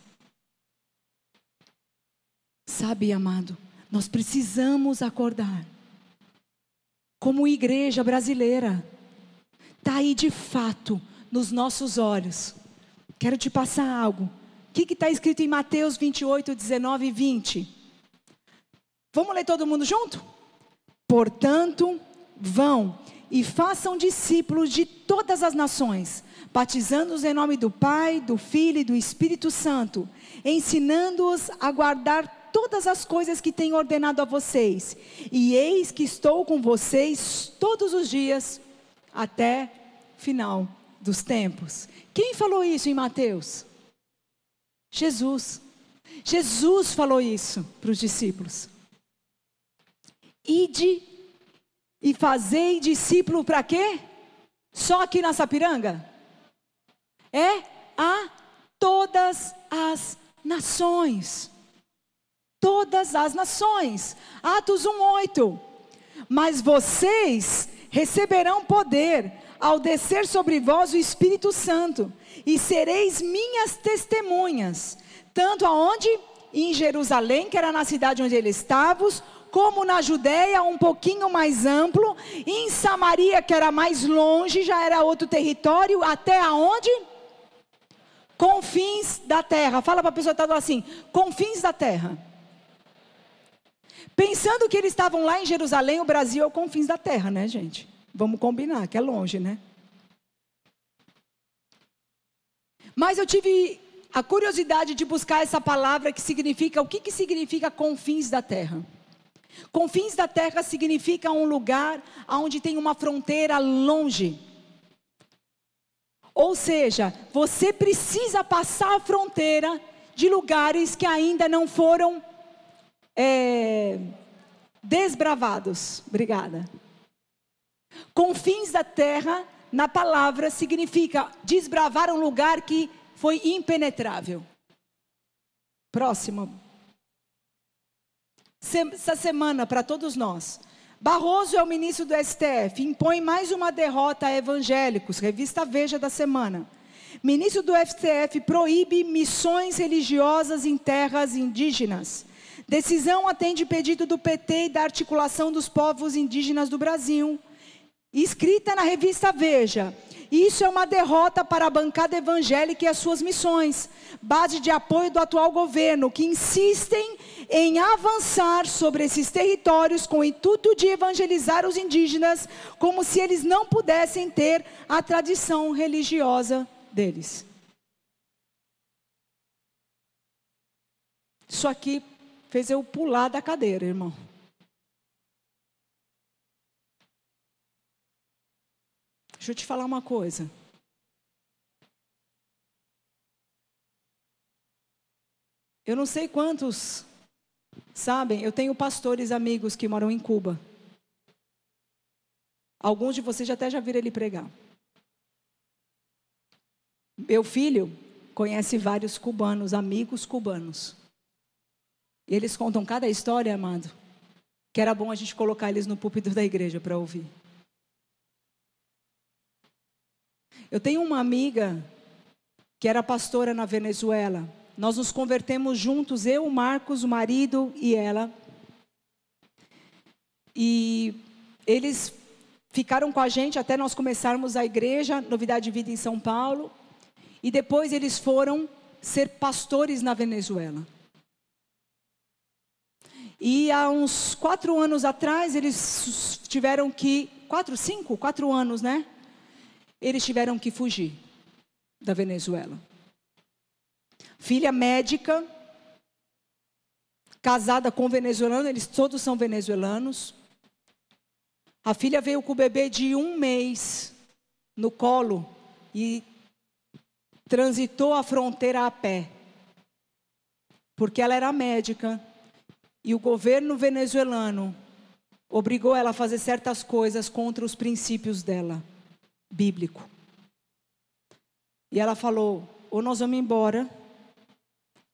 Sabe, amado, nós precisamos acordar. Como igreja brasileira, está aí de fato nos nossos olhos. Quero te passar algo. O que está escrito em Mateus 28, 19 e 20? Vamos ler todo mundo junto? Portanto, vão e façam discípulos de todas as nações, batizando-os em nome do Pai, do Filho e do Espírito Santo, ensinando-os a guardar todas as coisas que tenho ordenado a vocês. E eis que estou com vocês todos os dias até final dos tempos. Quem falou isso em Mateus? Jesus. Jesus falou isso para os discípulos. Ide e fazei discípulo para quê? Só aqui na Sapiranga? É a todas as nações. Todas as nações. Atos 1:8. Mas vocês receberão poder ao descer sobre vós o Espírito Santo, e sereis minhas testemunhas, tanto aonde? Em Jerusalém, que era na cidade onde eles estavam, como na Judéia, um pouquinho mais amplo, em Samaria, que era mais longe, já era outro território, até aonde? Confins da terra. Fala para a pessoa que está assim: confins da terra. Pensando que eles estavam lá em Jerusalém, o Brasil é o confins da terra, né, gente? Vamos combinar, que é longe, né? Mas eu tive a curiosidade de buscar essa palavra que significa, o que, que significa confins da terra? Confins da terra significa um lugar onde tem uma fronteira longe. Ou seja, você precisa passar a fronteira de lugares que ainda não foram é, desbravados. Obrigada. Confins da terra, na palavra, significa desbravar um lugar que foi impenetrável. Próximo essa semana para todos nós. Barroso é o ministro do STF, impõe mais uma derrota a evangélicos, revista Veja da semana. Ministro do STF proíbe missões religiosas em terras indígenas. Decisão atende pedido do PT e da articulação dos povos indígenas do Brasil. Escrita na revista Veja. Isso é uma derrota para a bancada evangélica e as suas missões, base de apoio do atual governo, que insistem em avançar sobre esses territórios com o intuito de evangelizar os indígenas, como se eles não pudessem ter a tradição religiosa deles. Isso aqui fez eu pular da cadeira, irmão. Deixa eu te falar uma coisa. Eu não sei quantos sabem, eu tenho pastores amigos que moram em Cuba. Alguns de vocês até já viram ele pregar. Meu filho conhece vários cubanos, amigos cubanos. E eles contam cada história, amado, que era bom a gente colocar eles no púlpito da igreja para ouvir. Eu tenho uma amiga que era pastora na Venezuela. Nós nos convertemos juntos, eu, o Marcos, o marido e ela. E eles ficaram com a gente até nós começarmos a igreja, Novidade de Vida em São Paulo. E depois eles foram ser pastores na Venezuela. E há uns quatro anos atrás, eles tiveram que. Quatro, cinco? Quatro anos, né? Eles tiveram que fugir da Venezuela. Filha médica, casada com venezuelano, eles todos são venezuelanos. A filha veio com o bebê de um mês no colo e transitou a fronteira a pé. Porque ela era médica e o governo venezuelano obrigou ela a fazer certas coisas contra os princípios dela bíblico. E ela falou: ou nós vamos embora,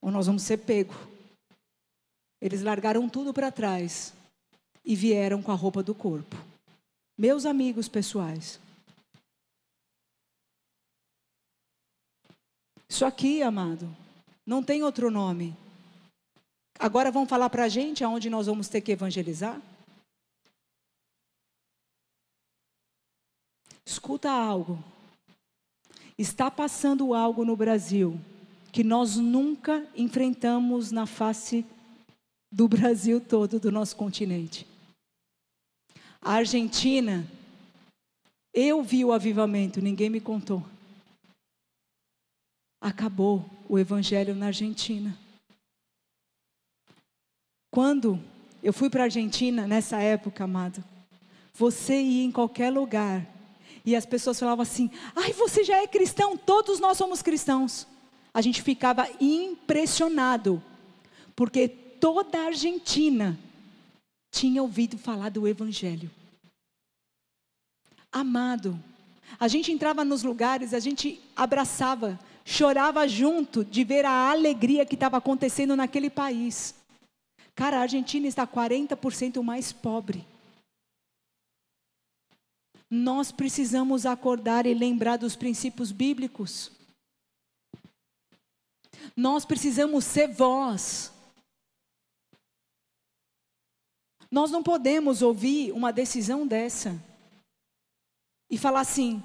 ou nós vamos ser pego. Eles largaram tudo para trás e vieram com a roupa do corpo. Meus amigos pessoais. Isso aqui, amado, não tem outro nome. Agora vão falar para a gente aonde nós vamos ter que evangelizar? Escuta algo. Está passando algo no Brasil que nós nunca enfrentamos na face do Brasil todo, do nosso continente. A Argentina, eu vi o avivamento, ninguém me contou. Acabou o evangelho na Argentina. Quando eu fui para a Argentina, nessa época, amado, você ia em qualquer lugar e as pessoas falavam assim: ai, você já é cristão? Todos nós somos cristãos. A gente ficava impressionado, porque toda a Argentina tinha ouvido falar do Evangelho. Amado, a gente entrava nos lugares, a gente abraçava, chorava junto de ver a alegria que estava acontecendo naquele país. Cara, a Argentina está 40% mais pobre. Nós precisamos acordar e lembrar dos princípios bíblicos. Nós precisamos ser voz. Nós não podemos ouvir uma decisão dessa e falar assim: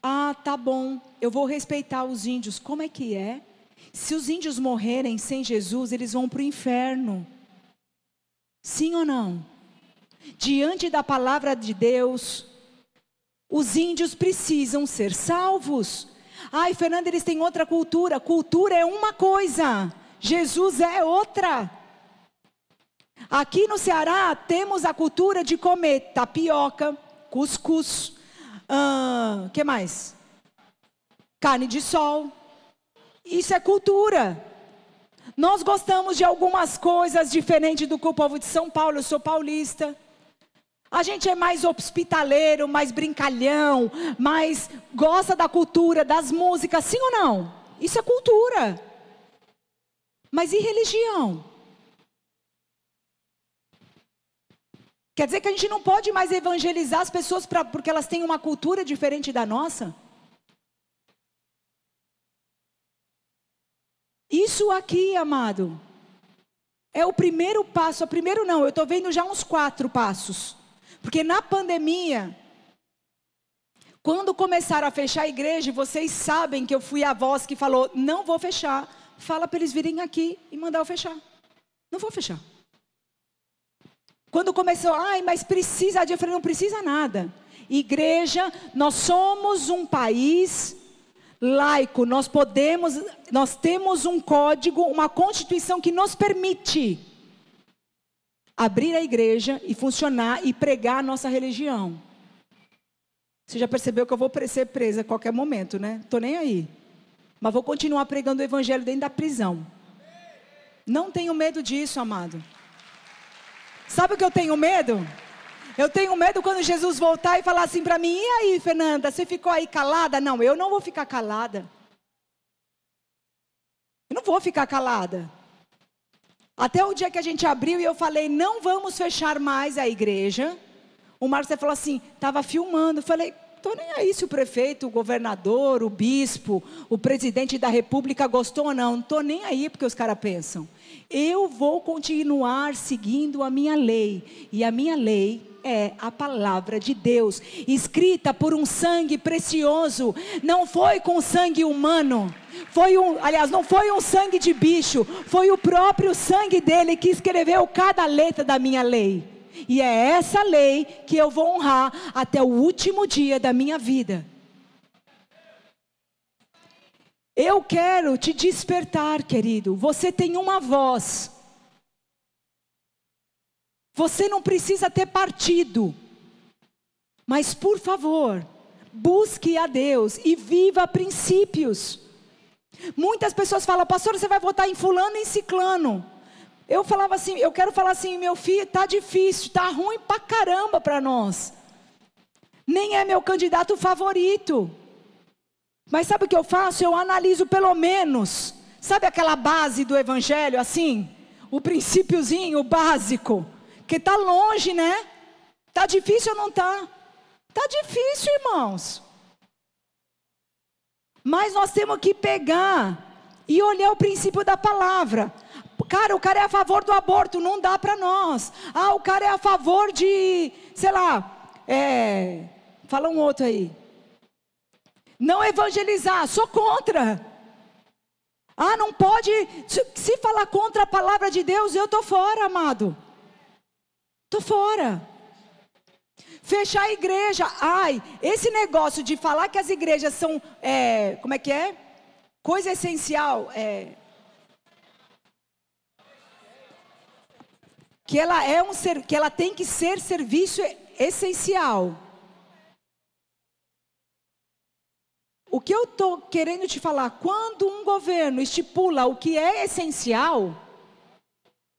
ah, tá bom, eu vou respeitar os índios. Como é que é? Se os índios morrerem sem Jesus, eles vão para o inferno. Sim ou não? Diante da palavra de Deus, os índios precisam ser salvos. Ai, Fernanda, eles têm outra cultura. Cultura é uma coisa, Jesus é outra. Aqui no Ceará temos a cultura de comer tapioca, cuscuz, uh, que mais? Carne de sol. Isso é cultura. Nós gostamos de algumas coisas diferentes do que o povo de São Paulo. Eu sou paulista. A gente é mais hospitaleiro, mais brincalhão, mais gosta da cultura, das músicas, sim ou não? Isso é cultura. Mas e religião? Quer dizer que a gente não pode mais evangelizar as pessoas pra, porque elas têm uma cultura diferente da nossa? Isso aqui, amado, é o primeiro passo. O primeiro não, eu estou vendo já uns quatro passos. Porque na pandemia, quando começaram a fechar a igreja, vocês sabem que eu fui a voz que falou: não vou fechar. Fala para eles virem aqui e mandar eu fechar. Não vou fechar. Quando começou, ai, mas precisa, eu falei: não precisa nada. Igreja, nós somos um país laico, nós podemos, nós temos um código, uma constituição que nos permite abrir a igreja e funcionar e pregar a nossa religião. Você já percebeu que eu vou ser presa a qualquer momento, né? Tô nem aí. Mas vou continuar pregando o evangelho dentro da prisão. Não tenho medo disso, amado. Sabe o que eu tenho medo? Eu tenho medo quando Jesus voltar e falar assim para mim: "E aí, Fernanda, você ficou aí calada?" Não, eu não vou ficar calada. Eu não vou ficar calada. Até o dia que a gente abriu e eu falei, não vamos fechar mais a igreja. O Marcelo falou assim, estava filmando. Eu falei, estou nem aí se o prefeito, o governador, o bispo, o presidente da república gostou ou não. Não estou nem aí porque os caras pensam. Eu vou continuar seguindo a minha lei. E a minha lei é a palavra de Deus, escrita por um sangue precioso, não foi com sangue humano. Foi um, aliás, não foi um sangue de bicho, foi o próprio sangue dele que escreveu cada letra da minha lei. E é essa lei que eu vou honrar até o último dia da minha vida. Eu quero te despertar, querido. Você tem uma voz. Você não precisa ter partido. Mas, por favor, busque a Deus e viva princípios. Muitas pessoas falam, pastor, você vai votar em fulano e em ciclano. Eu falava assim, eu quero falar assim, meu filho, tá difícil, tá ruim pra caramba para nós. Nem é meu candidato favorito. Mas sabe o que eu faço? Eu analiso pelo menos, sabe aquela base do evangelho assim? O princípiozinho, o básico. Que está longe, né? Está difícil ou não está? Está difícil, irmãos. Mas nós temos que pegar e olhar o princípio da palavra. Cara, o cara é a favor do aborto, não dá para nós. Ah, o cara é a favor de, sei lá, é, fala um outro aí. Não evangelizar, sou contra. Ah, não pode. Se falar contra a palavra de Deus, eu estou fora, amado. Estou fora. Fechar a igreja. Ai, esse negócio de falar que as igrejas são. É, como é que é? Coisa essencial. É, que ela é um que ela tem que ser serviço essencial. O que eu estou querendo te falar, quando um governo estipula o que é essencial,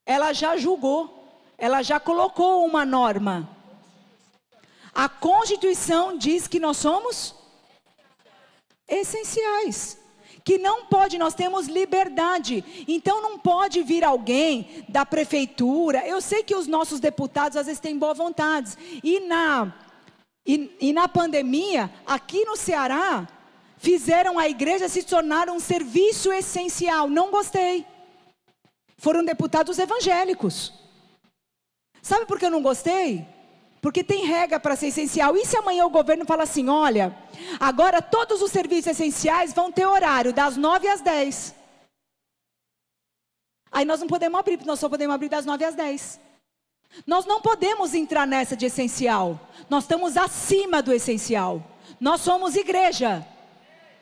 ela já julgou, ela já colocou uma norma. A Constituição diz que nós somos essenciais que não pode, nós temos liberdade. Então não pode vir alguém da prefeitura. Eu sei que os nossos deputados às vezes têm boa vontade. E na, e, e na pandemia, aqui no Ceará, fizeram a igreja se tornar um serviço essencial. Não gostei. Foram deputados evangélicos. Sabe por que eu não gostei? Porque tem regra para ser essencial. E se amanhã o governo fala assim: olha, agora todos os serviços essenciais vão ter horário, das 9 às 10. Aí nós não podemos abrir, nós só podemos abrir das 9 às 10. Nós não podemos entrar nessa de essencial. Nós estamos acima do essencial. Nós somos igreja.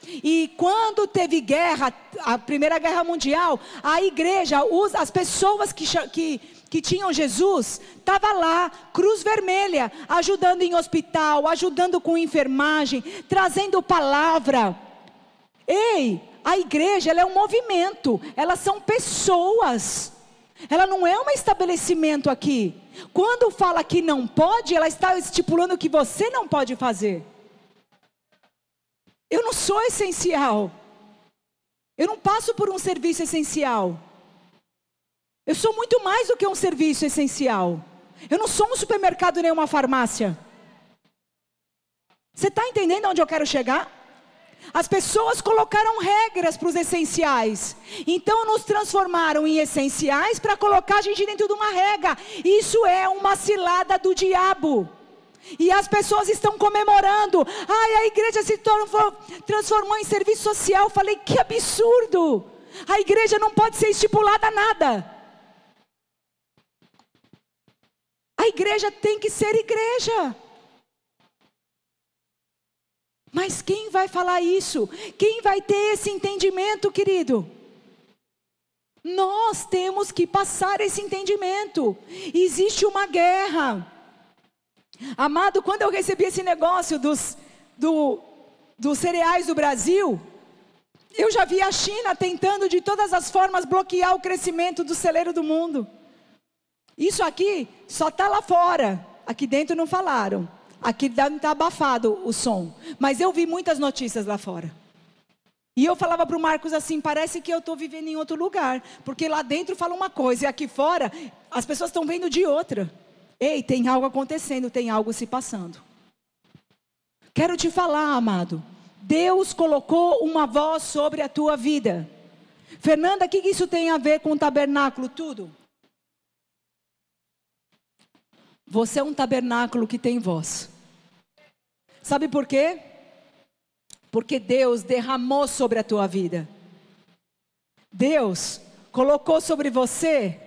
E quando teve guerra, a Primeira Guerra Mundial, a igreja, as pessoas que, que que tinham Jesus, estava lá, cruz vermelha, ajudando em hospital, ajudando com enfermagem, trazendo palavra. Ei, a igreja ela é um movimento, elas são pessoas. Ela não é um estabelecimento aqui. Quando fala que não pode, ela está estipulando que você não pode fazer. Eu não sou essencial. Eu não passo por um serviço essencial. Eu sou muito mais do que um serviço essencial. Eu não sou um supermercado nem uma farmácia. Você está entendendo onde eu quero chegar? As pessoas colocaram regras para os essenciais. Então nos transformaram em essenciais para colocar a gente dentro de uma regra. Isso é uma cilada do diabo. E as pessoas estão comemorando. Ai, a igreja se transformou em serviço social. Falei, que absurdo. A igreja não pode ser estipulada a nada. A igreja tem que ser igreja. Mas quem vai falar isso? Quem vai ter esse entendimento, querido? Nós temos que passar esse entendimento. Existe uma guerra. Amado, quando eu recebi esse negócio dos, do, dos cereais do Brasil, eu já vi a China tentando de todas as formas bloquear o crescimento do celeiro do mundo. Isso aqui só está lá fora. Aqui dentro não falaram. Aqui está abafado o som. Mas eu vi muitas notícias lá fora. E eu falava para o Marcos assim: parece que eu estou vivendo em outro lugar. Porque lá dentro fala uma coisa e aqui fora as pessoas estão vendo de outra. Ei, tem algo acontecendo, tem algo se passando. Quero te falar, amado. Deus colocou uma voz sobre a tua vida. Fernanda, o que isso tem a ver com o tabernáculo? Tudo. Você é um tabernáculo que tem voz. Sabe por quê? Porque Deus derramou sobre a tua vida. Deus colocou sobre você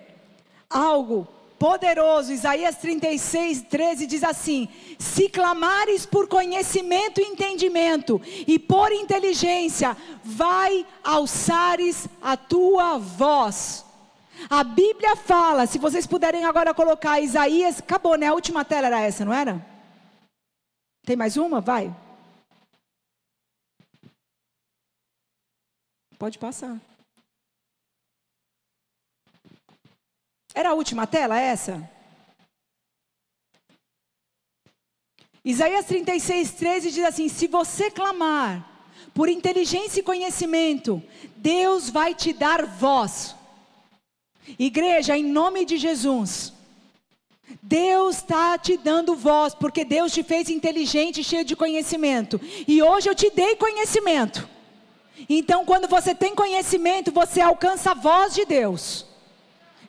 algo poderoso. Isaías 36, 13 diz assim: Se clamares por conhecimento e entendimento, e por inteligência, vai alçares a tua voz. A Bíblia fala, se vocês puderem agora colocar Isaías, acabou, né? A última tela era essa, não era? Tem mais uma? Vai. Pode passar. Era a última tela essa? Isaías 36, 13 diz assim: Se você clamar por inteligência e conhecimento, Deus vai te dar voz. Igreja, em nome de Jesus. Deus está te dando voz, porque Deus te fez inteligente, cheio de conhecimento. E hoje eu te dei conhecimento. Então, quando você tem conhecimento, você alcança a voz de Deus.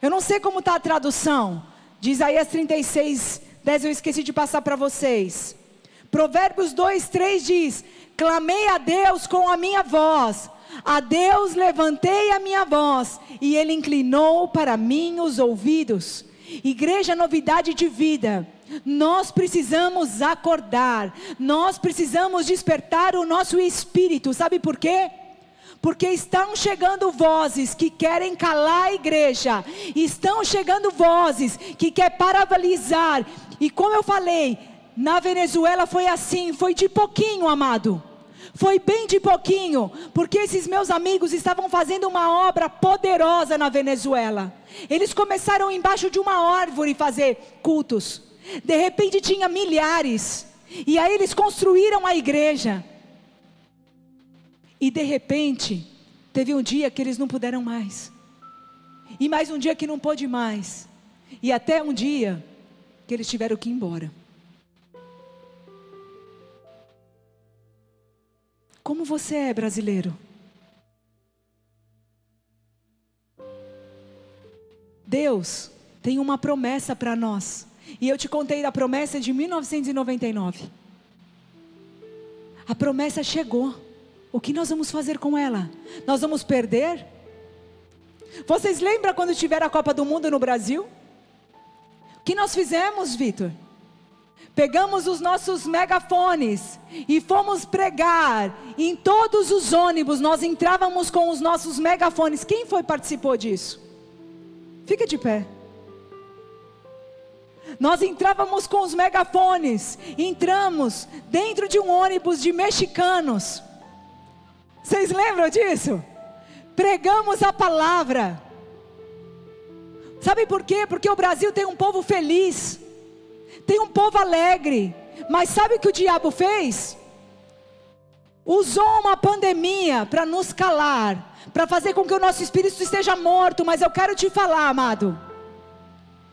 Eu não sei como está a tradução. De Isaías 36, 10, eu esqueci de passar para vocês. Provérbios 2, 3 diz: Clamei a Deus com a minha voz. A Deus levantei a minha voz e Ele inclinou para mim os ouvidos. Igreja Novidade de Vida. Nós precisamos acordar, nós precisamos despertar o nosso espírito, sabe por quê? Porque estão chegando vozes que querem calar a igreja, estão chegando vozes que querem paralisar, e como eu falei, na Venezuela foi assim, foi de pouquinho, amado. Foi bem de pouquinho, porque esses meus amigos estavam fazendo uma obra poderosa na Venezuela. Eles começaram embaixo de uma árvore fazer cultos. De repente tinha milhares. E aí eles construíram a igreja. E de repente, teve um dia que eles não puderam mais. E mais um dia que não pôde mais. E até um dia que eles tiveram que ir embora. Como você é brasileiro? Deus tem uma promessa para nós. E eu te contei da promessa de 1999. A promessa chegou. O que nós vamos fazer com ela? Nós vamos perder? Vocês lembram quando tiver a Copa do Mundo no Brasil? O que nós fizemos, Vitor? Pegamos os nossos megafones e fomos pregar em todos os ônibus. Nós entrávamos com os nossos megafones. Quem foi participou disso? Fica de pé. Nós entrávamos com os megafones, entramos dentro de um ônibus de mexicanos. Vocês lembram disso? Pregamos a palavra. Sabe por quê? Porque o Brasil tem um povo feliz. Tem um povo alegre, mas sabe o que o diabo fez? Usou uma pandemia para nos calar, para fazer com que o nosso espírito esteja morto. Mas eu quero te falar, amado,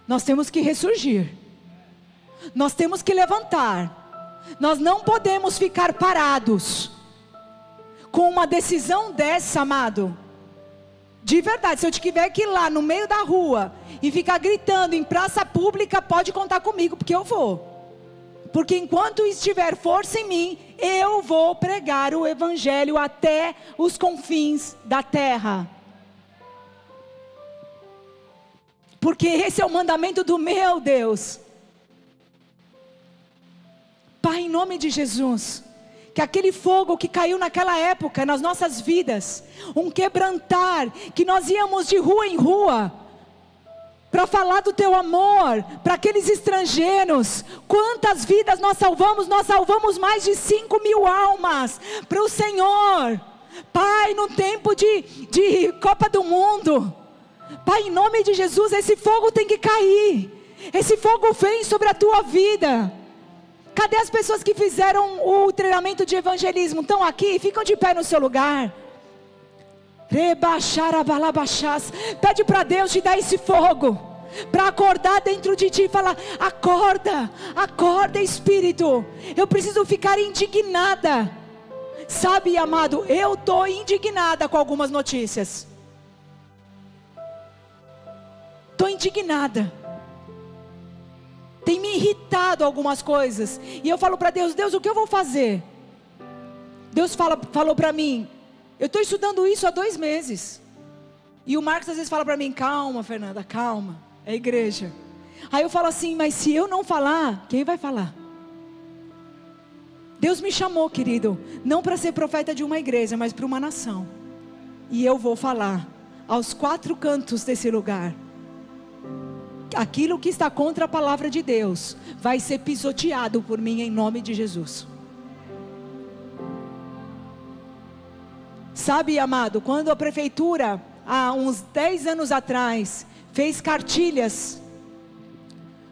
nós temos que ressurgir, nós temos que levantar, nós não podemos ficar parados com uma decisão dessa, amado. De verdade, se eu tiver que ir lá no meio da rua e ficar gritando em praça pública, pode contar comigo, porque eu vou. Porque enquanto estiver força em mim, eu vou pregar o Evangelho até os confins da terra. Porque esse é o mandamento do meu Deus. Pai, em nome de Jesus que aquele fogo que caiu naquela época nas nossas vidas, um quebrantar, que nós íamos de rua em rua, para falar do teu amor para aqueles estrangeiros. Quantas vidas nós salvamos? Nós salvamos mais de 5 mil almas para o Senhor. Pai, no tempo de, de Copa do Mundo, Pai, em nome de Jesus, esse fogo tem que cair. Esse fogo vem sobre a tua vida. Cadê as pessoas que fizeram o treinamento de evangelismo? Estão aqui? Ficam de pé no seu lugar. Pede para Deus te dar esse fogo. Para acordar dentro de ti e falar: acorda, acorda, Espírito. Eu preciso ficar indignada. Sabe, amado, eu estou indignada com algumas notícias. Estou indignada tem me irritado algumas coisas. E eu falo para Deus: Deus, o que eu vou fazer? Deus fala, falou para mim: Eu estou estudando isso há dois meses. E o Marcos às vezes fala para mim: Calma, Fernanda, calma. É igreja. Aí eu falo assim: Mas se eu não falar, quem vai falar? Deus me chamou, querido, não para ser profeta de uma igreja, mas para uma nação. E eu vou falar aos quatro cantos desse lugar aquilo que está contra a palavra de Deus vai ser pisoteado por mim em nome de Jesus. Sabe, amado, quando a prefeitura, há uns 10 anos atrás, fez cartilhas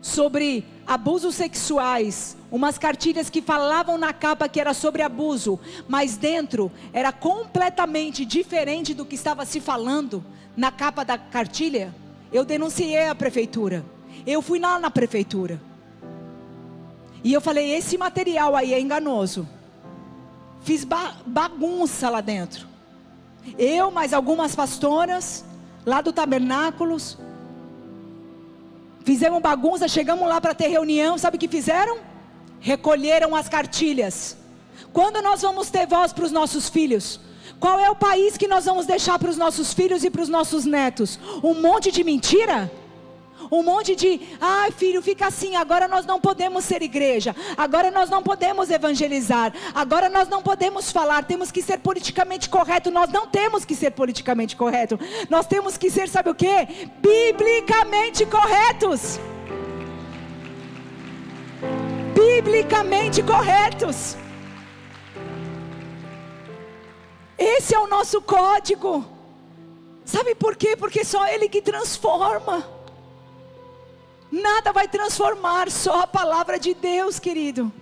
sobre abusos sexuais, umas cartilhas que falavam na capa que era sobre abuso, mas dentro era completamente diferente do que estava se falando na capa da cartilha. Eu denunciei a prefeitura. Eu fui lá na prefeitura. E eu falei: esse material aí é enganoso. Fiz ba bagunça lá dentro. Eu, mais algumas pastoras, lá do tabernáculos. Fizemos bagunça, chegamos lá para ter reunião. Sabe o que fizeram? Recolheram as cartilhas. Quando nós vamos ter voz para os nossos filhos? Qual é o país que nós vamos deixar para os nossos filhos e para os nossos netos? Um monte de mentira? Um monte de, ai filho, fica assim, agora nós não podemos ser igreja, agora nós não podemos evangelizar, agora nós não podemos falar, temos que ser politicamente correto. Nós não temos que ser politicamente correto, nós temos que ser, sabe o que? Biblicamente corretos. Biblicamente corretos. Esse é o nosso código. Sabe por quê? Porque só Ele que transforma. Nada vai transformar, só a palavra de Deus, querido.